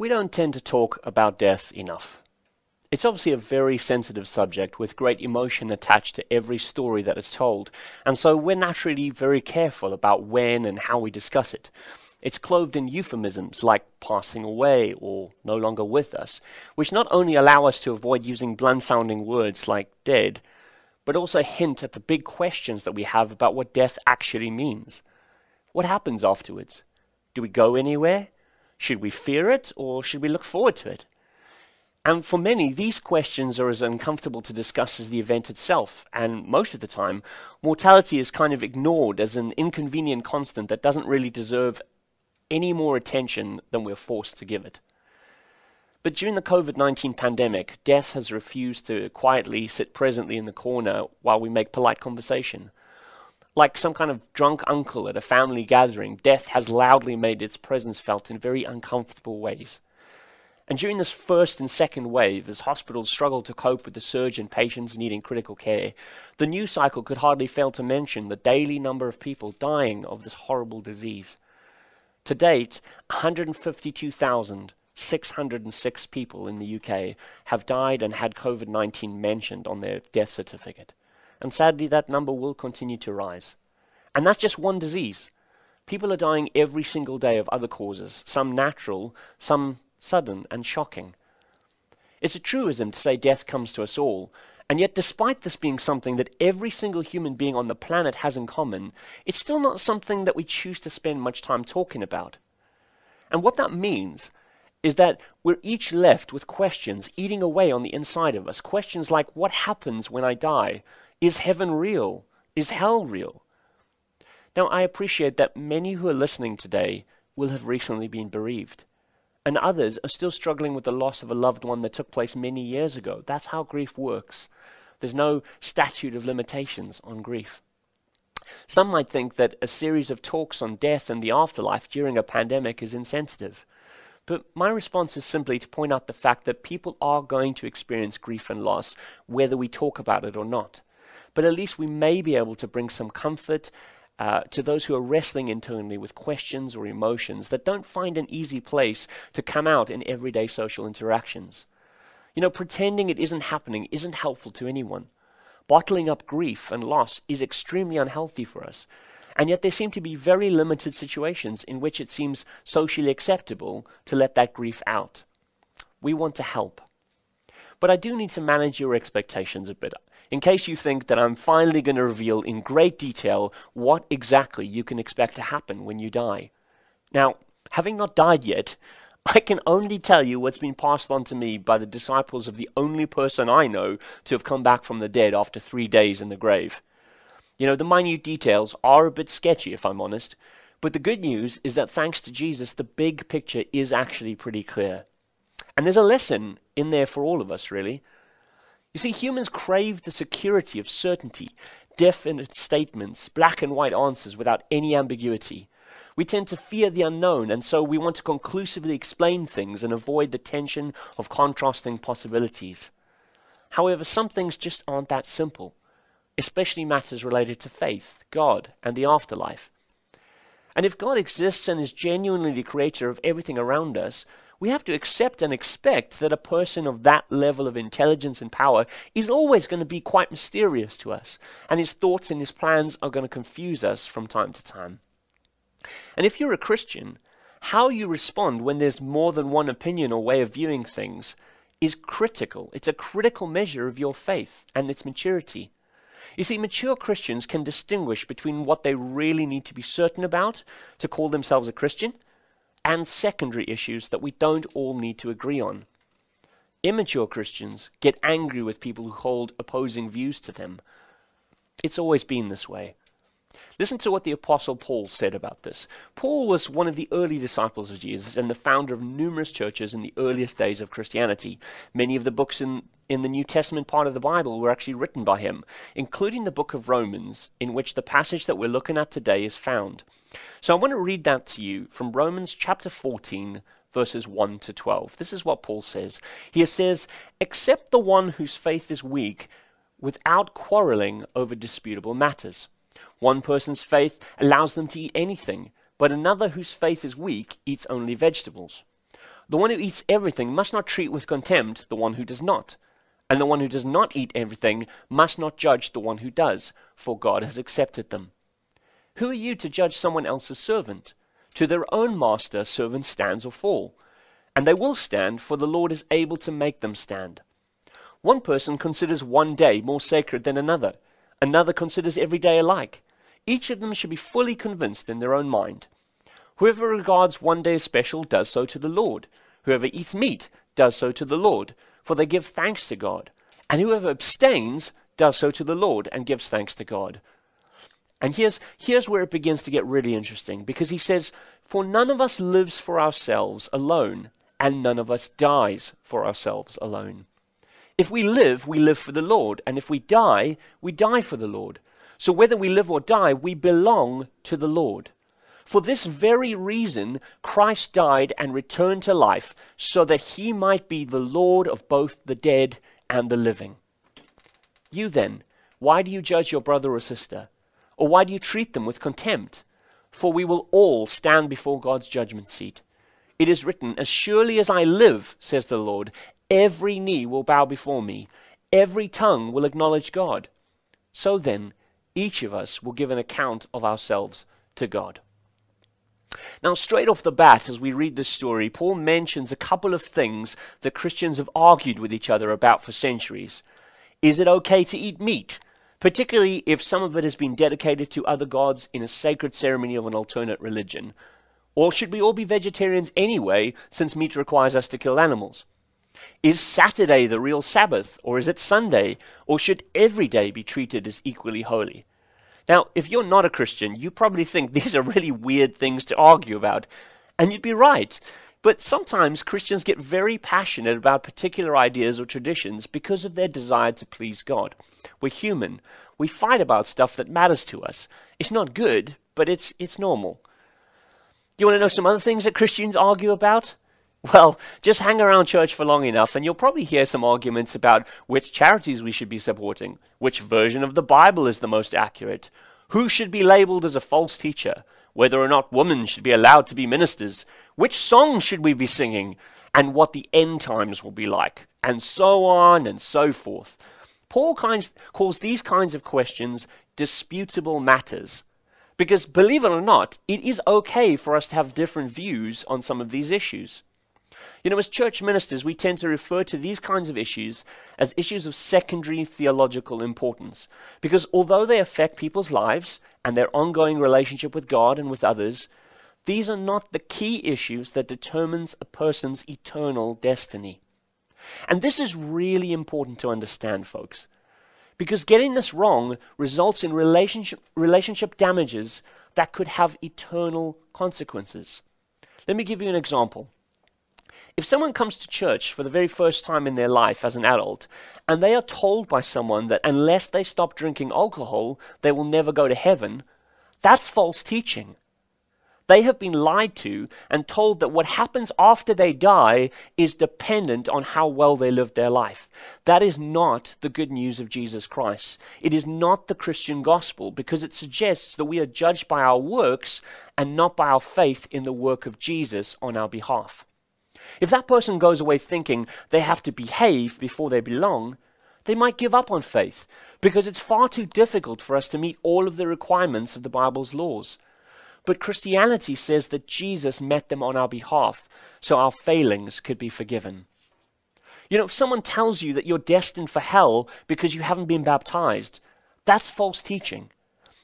We don't tend to talk about death enough. It's obviously a very sensitive subject with great emotion attached to every story that is told, and so we're naturally very careful about when and how we discuss it. It's clothed in euphemisms like passing away or no longer with us, which not only allow us to avoid using blunt sounding words like dead, but also hint at the big questions that we have about what death actually means. What happens afterwards? Do we go anywhere? Should we fear it or should we look forward to it? And for many, these questions are as uncomfortable to discuss as the event itself, and most of the time, mortality is kind of ignored as an inconvenient constant that doesn't really deserve any more attention than we're forced to give it. But during the COVID 19 pandemic, death has refused to quietly sit presently in the corner while we make polite conversation. Like some kind of drunk uncle at a family gathering, death has loudly made its presence felt in very uncomfortable ways. And during this first and second wave, as hospitals struggled to cope with the surge in patients needing critical care, the news cycle could hardly fail to mention the daily number of people dying of this horrible disease. To date, 152,606 people in the UK have died and had COVID 19 mentioned on their death certificate. And sadly, that number will continue to rise. And that's just one disease. People are dying every single day of other causes, some natural, some sudden and shocking. It's a truism to say death comes to us all, and yet, despite this being something that every single human being on the planet has in common, it's still not something that we choose to spend much time talking about. And what that means is that we're each left with questions eating away on the inside of us. Questions like what happens when I die? Is heaven real? Is hell real? Now, I appreciate that many who are listening today will have recently been bereaved, and others are still struggling with the loss of a loved one that took place many years ago. That's how grief works. There's no statute of limitations on grief. Some might think that a series of talks on death and the afterlife during a pandemic is insensitive. But my response is simply to point out the fact that people are going to experience grief and loss, whether we talk about it or not but at least we may be able to bring some comfort uh, to those who are wrestling internally with questions or emotions that don't find an easy place to come out in everyday social interactions. You know, pretending it isn't happening isn't helpful to anyone. Bottling up grief and loss is extremely unhealthy for us. And yet, there seem to be very limited situations in which it seems socially acceptable to let that grief out. We want to help. But I do need to manage your expectations a bit in case you think that I'm finally going to reveal in great detail what exactly you can expect to happen when you die. Now, having not died yet, I can only tell you what's been passed on to me by the disciples of the only person I know to have come back from the dead after three days in the grave. You know, the minute details are a bit sketchy, if I'm honest, but the good news is that thanks to Jesus, the big picture is actually pretty clear. And there's a lesson in there for all of us, really. You see, humans crave the security of certainty, definite statements, black and white answers without any ambiguity. We tend to fear the unknown, and so we want to conclusively explain things and avoid the tension of contrasting possibilities. However, some things just aren't that simple, especially matters related to faith, God, and the afterlife. And if God exists and is genuinely the creator of everything around us, we have to accept and expect that a person of that level of intelligence and power is always going to be quite mysterious to us, and his thoughts and his plans are going to confuse us from time to time. And if you're a Christian, how you respond when there's more than one opinion or way of viewing things is critical. It's a critical measure of your faith and its maturity. You see, mature Christians can distinguish between what they really need to be certain about to call themselves a Christian and secondary issues that we don't all need to agree on. Immature Christians get angry with people who hold opposing views to them. It's always been this way. Listen to what the Apostle Paul said about this. Paul was one of the early disciples of Jesus and the founder of numerous churches in the earliest days of Christianity. Many of the books in, in the New Testament part of the Bible were actually written by him, including the book of Romans, in which the passage that we're looking at today is found. So I want to read that to you from Romans chapter 14, verses 1 to 12. This is what Paul says. He says, Accept the one whose faith is weak without quarreling over disputable matters. One person's faith allows them to eat anything, but another whose faith is weak eats only vegetables. The one who eats everything must not treat with contempt the one who does not. And the one who does not eat everything must not judge the one who does, for God has accepted them. Who are you to judge someone else's servant? To their own master, servant stands or fall. And they will stand, for the Lord is able to make them stand. One person considers one day more sacred than another, another considers every day alike. Each of them should be fully convinced in their own mind. Whoever regards one day as special does so to the Lord. Whoever eats meat does so to the Lord, for they give thanks to God. And whoever abstains does so to the Lord and gives thanks to God. And here's, here's where it begins to get really interesting because he says, For none of us lives for ourselves alone, and none of us dies for ourselves alone. If we live, we live for the Lord, and if we die, we die for the Lord. So whether we live or die, we belong to the Lord. For this very reason, Christ died and returned to life, so that he might be the Lord of both the dead and the living. You then, why do you judge your brother or sister? Or why do you treat them with contempt? For we will all stand before God's judgment seat. It is written, As surely as I live, says the Lord, every knee will bow before me, every tongue will acknowledge God. So then, each of us will give an account of ourselves to God. Now, straight off the bat, as we read this story, Paul mentions a couple of things that Christians have argued with each other about for centuries. Is it okay to eat meat? Particularly if some of it has been dedicated to other gods in a sacred ceremony of an alternate religion. Or should we all be vegetarians anyway, since meat requires us to kill animals? Is Saturday the real Sabbath, or is it Sunday? Or should every day be treated as equally holy? Now, if you're not a Christian, you probably think these are really weird things to argue about, and you'd be right. But sometimes Christians get very passionate about particular ideas or traditions because of their desire to please God. We're human. We fight about stuff that matters to us. It's not good, but it's, it's normal. You want to know some other things that Christians argue about? Well, just hang around church for long enough and you'll probably hear some arguments about which charities we should be supporting, which version of the Bible is the most accurate, who should be labeled as a false teacher, whether or not women should be allowed to be ministers, which songs should we be singing, and what the end times will be like, and so on and so forth. Paul kinds, calls these kinds of questions disputable matters. Because believe it or not, it is okay for us to have different views on some of these issues. You know, as church ministers, we tend to refer to these kinds of issues as issues of secondary theological importance. Because although they affect people's lives and their ongoing relationship with God and with others, these are not the key issues that determines a person's eternal destiny. And this is really important to understand, folks. Because getting this wrong results in relationship, relationship damages that could have eternal consequences. Let me give you an example. If someone comes to church for the very first time in their life as an adult, and they are told by someone that unless they stop drinking alcohol, they will never go to heaven, that's false teaching. They have been lied to and told that what happens after they die is dependent on how well they lived their life. That is not the good news of Jesus Christ. It is not the Christian gospel because it suggests that we are judged by our works and not by our faith in the work of Jesus on our behalf. If that person goes away thinking they have to behave before they belong, they might give up on faith because it's far too difficult for us to meet all of the requirements of the Bible's laws. But Christianity says that Jesus met them on our behalf so our failings could be forgiven. You know, if someone tells you that you're destined for hell because you haven't been baptized, that's false teaching.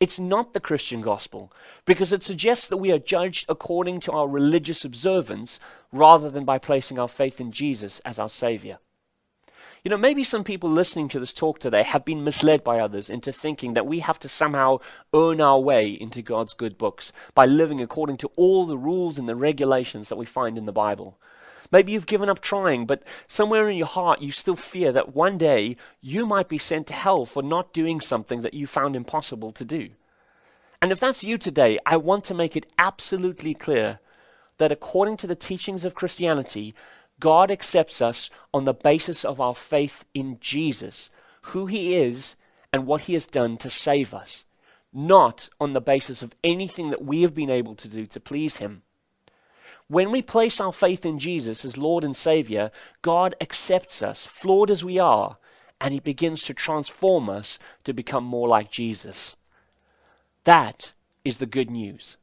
It's not the Christian gospel because it suggests that we are judged according to our religious observance rather than by placing our faith in Jesus as our Savior. You know, maybe some people listening to this talk today have been misled by others into thinking that we have to somehow earn our way into God's good books by living according to all the rules and the regulations that we find in the Bible. Maybe you've given up trying, but somewhere in your heart you still fear that one day you might be sent to hell for not doing something that you found impossible to do. And if that's you today, I want to make it absolutely clear that according to the teachings of Christianity, God accepts us on the basis of our faith in Jesus, who He is, and what He has done to save us, not on the basis of anything that we have been able to do to please Him. When we place our faith in Jesus as Lord and Savior, God accepts us, flawed as we are, and He begins to transform us to become more like Jesus. That is the good news.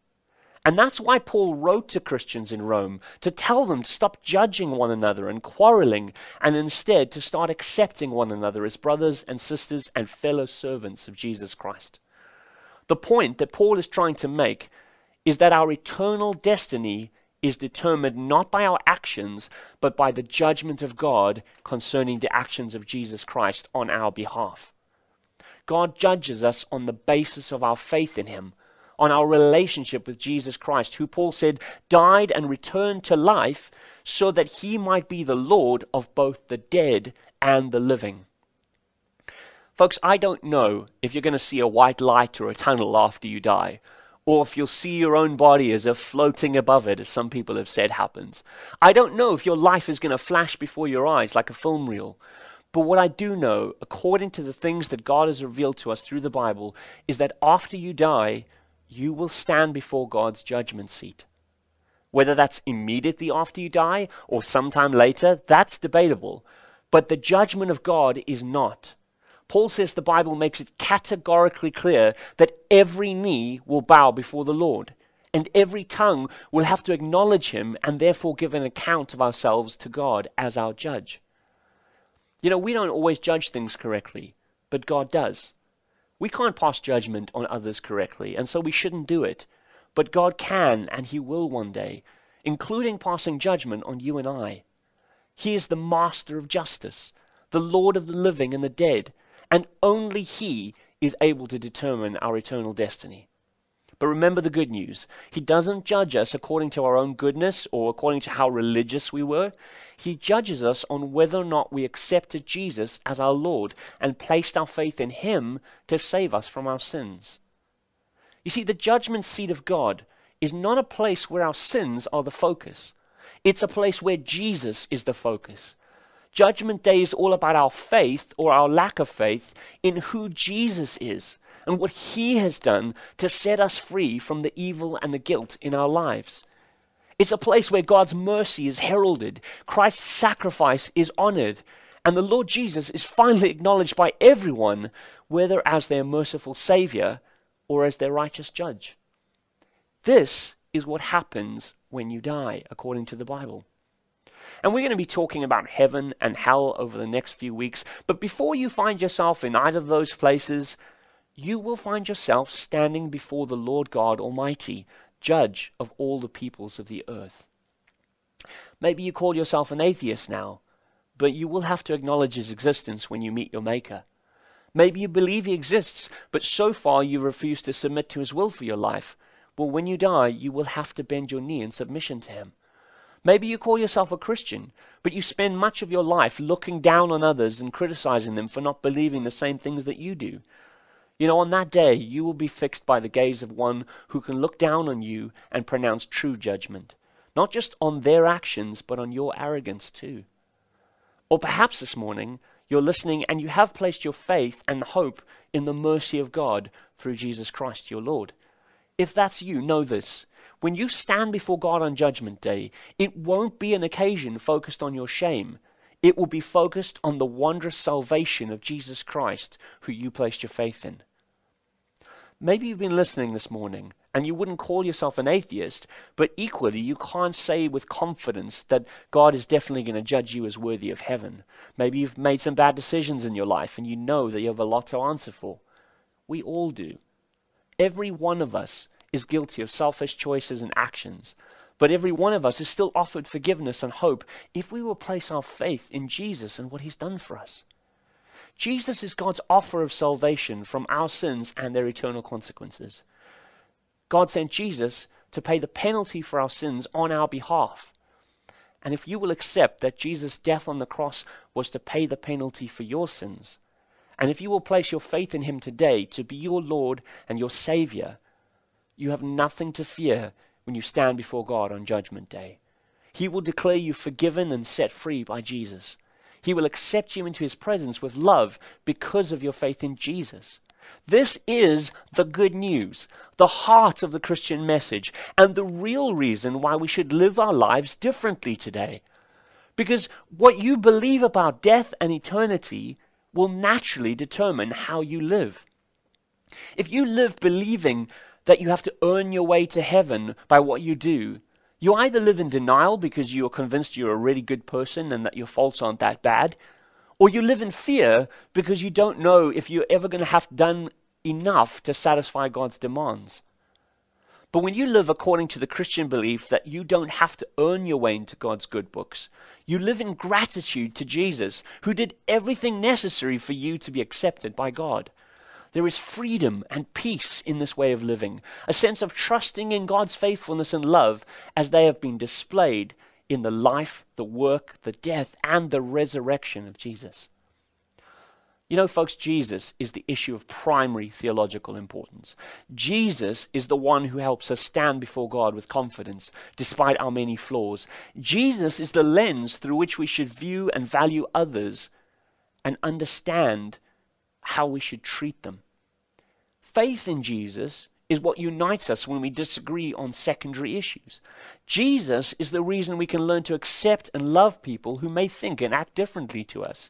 And that's why Paul wrote to Christians in Rome to tell them to stop judging one another and quarreling, and instead to start accepting one another as brothers and sisters and fellow servants of Jesus Christ. The point that Paul is trying to make is that our eternal destiny is determined not by our actions, but by the judgment of God concerning the actions of Jesus Christ on our behalf. God judges us on the basis of our faith in Him, on our relationship with Jesus Christ, who Paul said died and returned to life so that He might be the Lord of both the dead and the living. Folks, I don't know if you're going to see a white light or a tunnel after you die or if you'll see your own body as if floating above it, as some people have said happens. I don't know if your life is going to flash before your eyes like a film reel. But what I do know, according to the things that God has revealed to us through the Bible, is that after you die, you will stand before God's judgment seat. Whether that's immediately after you die or sometime later, that's debatable. But the judgment of God is not. Paul says the Bible makes it categorically clear that every knee will bow before the Lord, and every tongue will have to acknowledge him and therefore give an account of ourselves to God as our judge. You know, we don't always judge things correctly, but God does. We can't pass judgment on others correctly, and so we shouldn't do it. But God can, and He will one day, including passing judgment on you and I. He is the master of justice, the Lord of the living and the dead, and only He is able to determine our eternal destiny. But remember the good news. He doesn't judge us according to our own goodness or according to how religious we were. He judges us on whether or not we accepted Jesus as our Lord and placed our faith in Him to save us from our sins. You see, the judgment seat of God is not a place where our sins are the focus, it's a place where Jesus is the focus. Judgment Day is all about our faith or our lack of faith in who Jesus is and what he has done to set us free from the evil and the guilt in our lives. It's a place where God's mercy is heralded, Christ's sacrifice is honored, and the Lord Jesus is finally acknowledged by everyone, whether as their merciful Savior or as their righteous judge. This is what happens when you die, according to the Bible. And we're going to be talking about heaven and hell over the next few weeks. But before you find yourself in either of those places, you will find yourself standing before the Lord God Almighty, judge of all the peoples of the earth. Maybe you call yourself an atheist now, but you will have to acknowledge his existence when you meet your Maker. Maybe you believe he exists, but so far you refuse to submit to his will for your life. Well, when you die, you will have to bend your knee in submission to him. Maybe you call yourself a Christian, but you spend much of your life looking down on others and criticizing them for not believing the same things that you do. You know, on that day, you will be fixed by the gaze of one who can look down on you and pronounce true judgment, not just on their actions, but on your arrogance too. Or perhaps this morning, you're listening and you have placed your faith and hope in the mercy of God through Jesus Christ your Lord. If that's you, know this. When you stand before God on Judgment Day, it won't be an occasion focused on your shame. It will be focused on the wondrous salvation of Jesus Christ, who you placed your faith in. Maybe you've been listening this morning and you wouldn't call yourself an atheist, but equally you can't say with confidence that God is definitely going to judge you as worthy of heaven. Maybe you've made some bad decisions in your life and you know that you have a lot to answer for. We all do. Every one of us is guilty of selfish choices and actions. But every one of us is still offered forgiveness and hope if we will place our faith in Jesus and what he's done for us. Jesus is God's offer of salvation from our sins and their eternal consequences. God sent Jesus to pay the penalty for our sins on our behalf. And if you will accept that Jesus' death on the cross was to pay the penalty for your sins, and if you will place your faith in him today to be your Lord and your Savior, you have nothing to fear when you stand before God on Judgment Day. He will declare you forgiven and set free by Jesus. He will accept you into his presence with love because of your faith in Jesus. This is the good news, the heart of the Christian message, and the real reason why we should live our lives differently today. Because what you believe about death and eternity will naturally determine how you live. If you live believing that you have to earn your way to heaven by what you do, you either live in denial because you're convinced you're a really good person and that your faults aren't that bad, or you live in fear because you don't know if you're ever going to have done enough to satisfy God's demands. But when you live according to the Christian belief that you don't have to earn your way into God's good books, you live in gratitude to Jesus, who did everything necessary for you to be accepted by God. There is freedom and peace in this way of living, a sense of trusting in God's faithfulness and love as they have been displayed in the life, the work, the death, and the resurrection of Jesus. You know, folks, Jesus is the issue of primary theological importance. Jesus is the one who helps us stand before God with confidence, despite our many flaws. Jesus is the lens through which we should view and value others and understand how we should treat them. Faith in Jesus is what unites us when we disagree on secondary issues. Jesus is the reason we can learn to accept and love people who may think and act differently to us.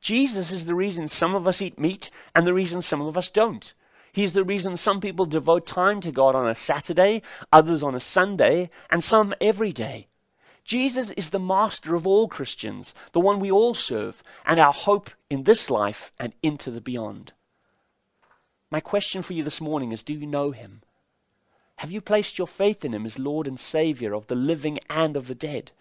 Jesus is the reason some of us eat meat and the reason some of us don't. He's the reason some people devote time to God on a Saturday, others on a Sunday, and some every day. Jesus is the master of all Christians, the one we all serve, and our hope in this life and into the beyond. My question for you this morning is Do you know him? Have you placed your faith in him as Lord and Savior of the living and of the dead?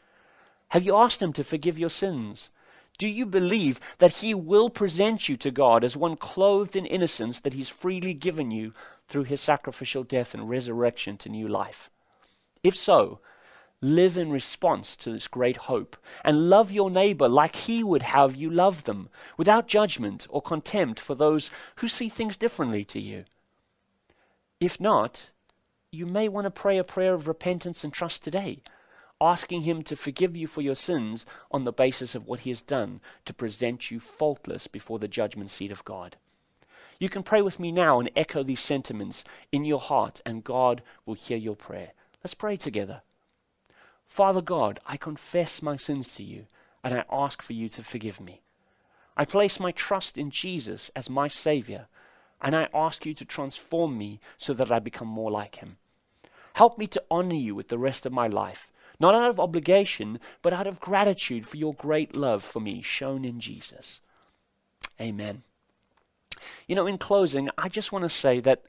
Have you asked him to forgive your sins? Do you believe that he will present you to God as one clothed in innocence that he's freely given you through his sacrificial death and resurrection to new life? If so, Live in response to this great hope and love your neighbor like he would have you love them, without judgment or contempt for those who see things differently to you. If not, you may want to pray a prayer of repentance and trust today, asking Him to forgive you for your sins on the basis of what He has done to present you faultless before the judgment seat of God. You can pray with me now and echo these sentiments in your heart, and God will hear your prayer. Let's pray together. Father God, I confess my sins to you, and I ask for you to forgive me. I place my trust in Jesus as my Savior, and I ask you to transform me so that I become more like Him. Help me to honor you with the rest of my life, not out of obligation, but out of gratitude for your great love for me shown in Jesus. Amen. You know, in closing, I just want to say that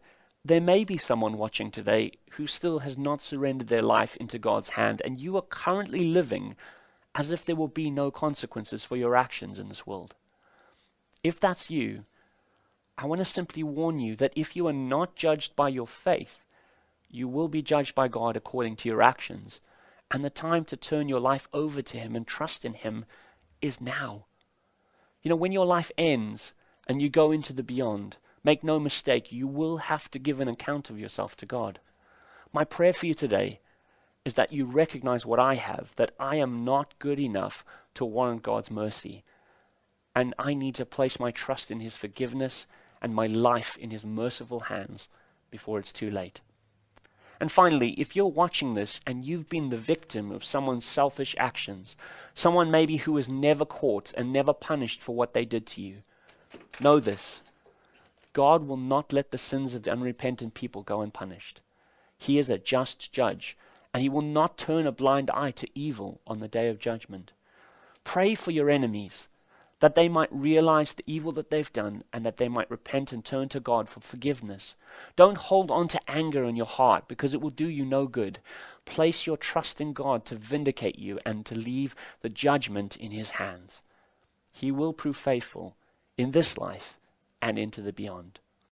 there may be someone watching today who still has not surrendered their life into God's hand, and you are currently living as if there will be no consequences for your actions in this world. If that's you, I want to simply warn you that if you are not judged by your faith, you will be judged by God according to your actions, and the time to turn your life over to Him and trust in Him is now. You know, when your life ends and you go into the beyond, Make no mistake, you will have to give an account of yourself to God. My prayer for you today is that you recognize what I have, that I am not good enough to warrant God's mercy. And I need to place my trust in His forgiveness and my life in His merciful hands before it's too late. And finally, if you're watching this and you've been the victim of someone's selfish actions, someone maybe who was never caught and never punished for what they did to you, know this God will not let the sins of the unrepentant people go unpunished. He is a just judge, and he will not turn a blind eye to evil on the day of judgment. Pray for your enemies, that they might realize the evil that they've done and that they might repent and turn to God for forgiveness. Don't hold on to anger in your heart because it will do you no good. Place your trust in God to vindicate you and to leave the judgment in his hands. He will prove faithful in this life and into the beyond.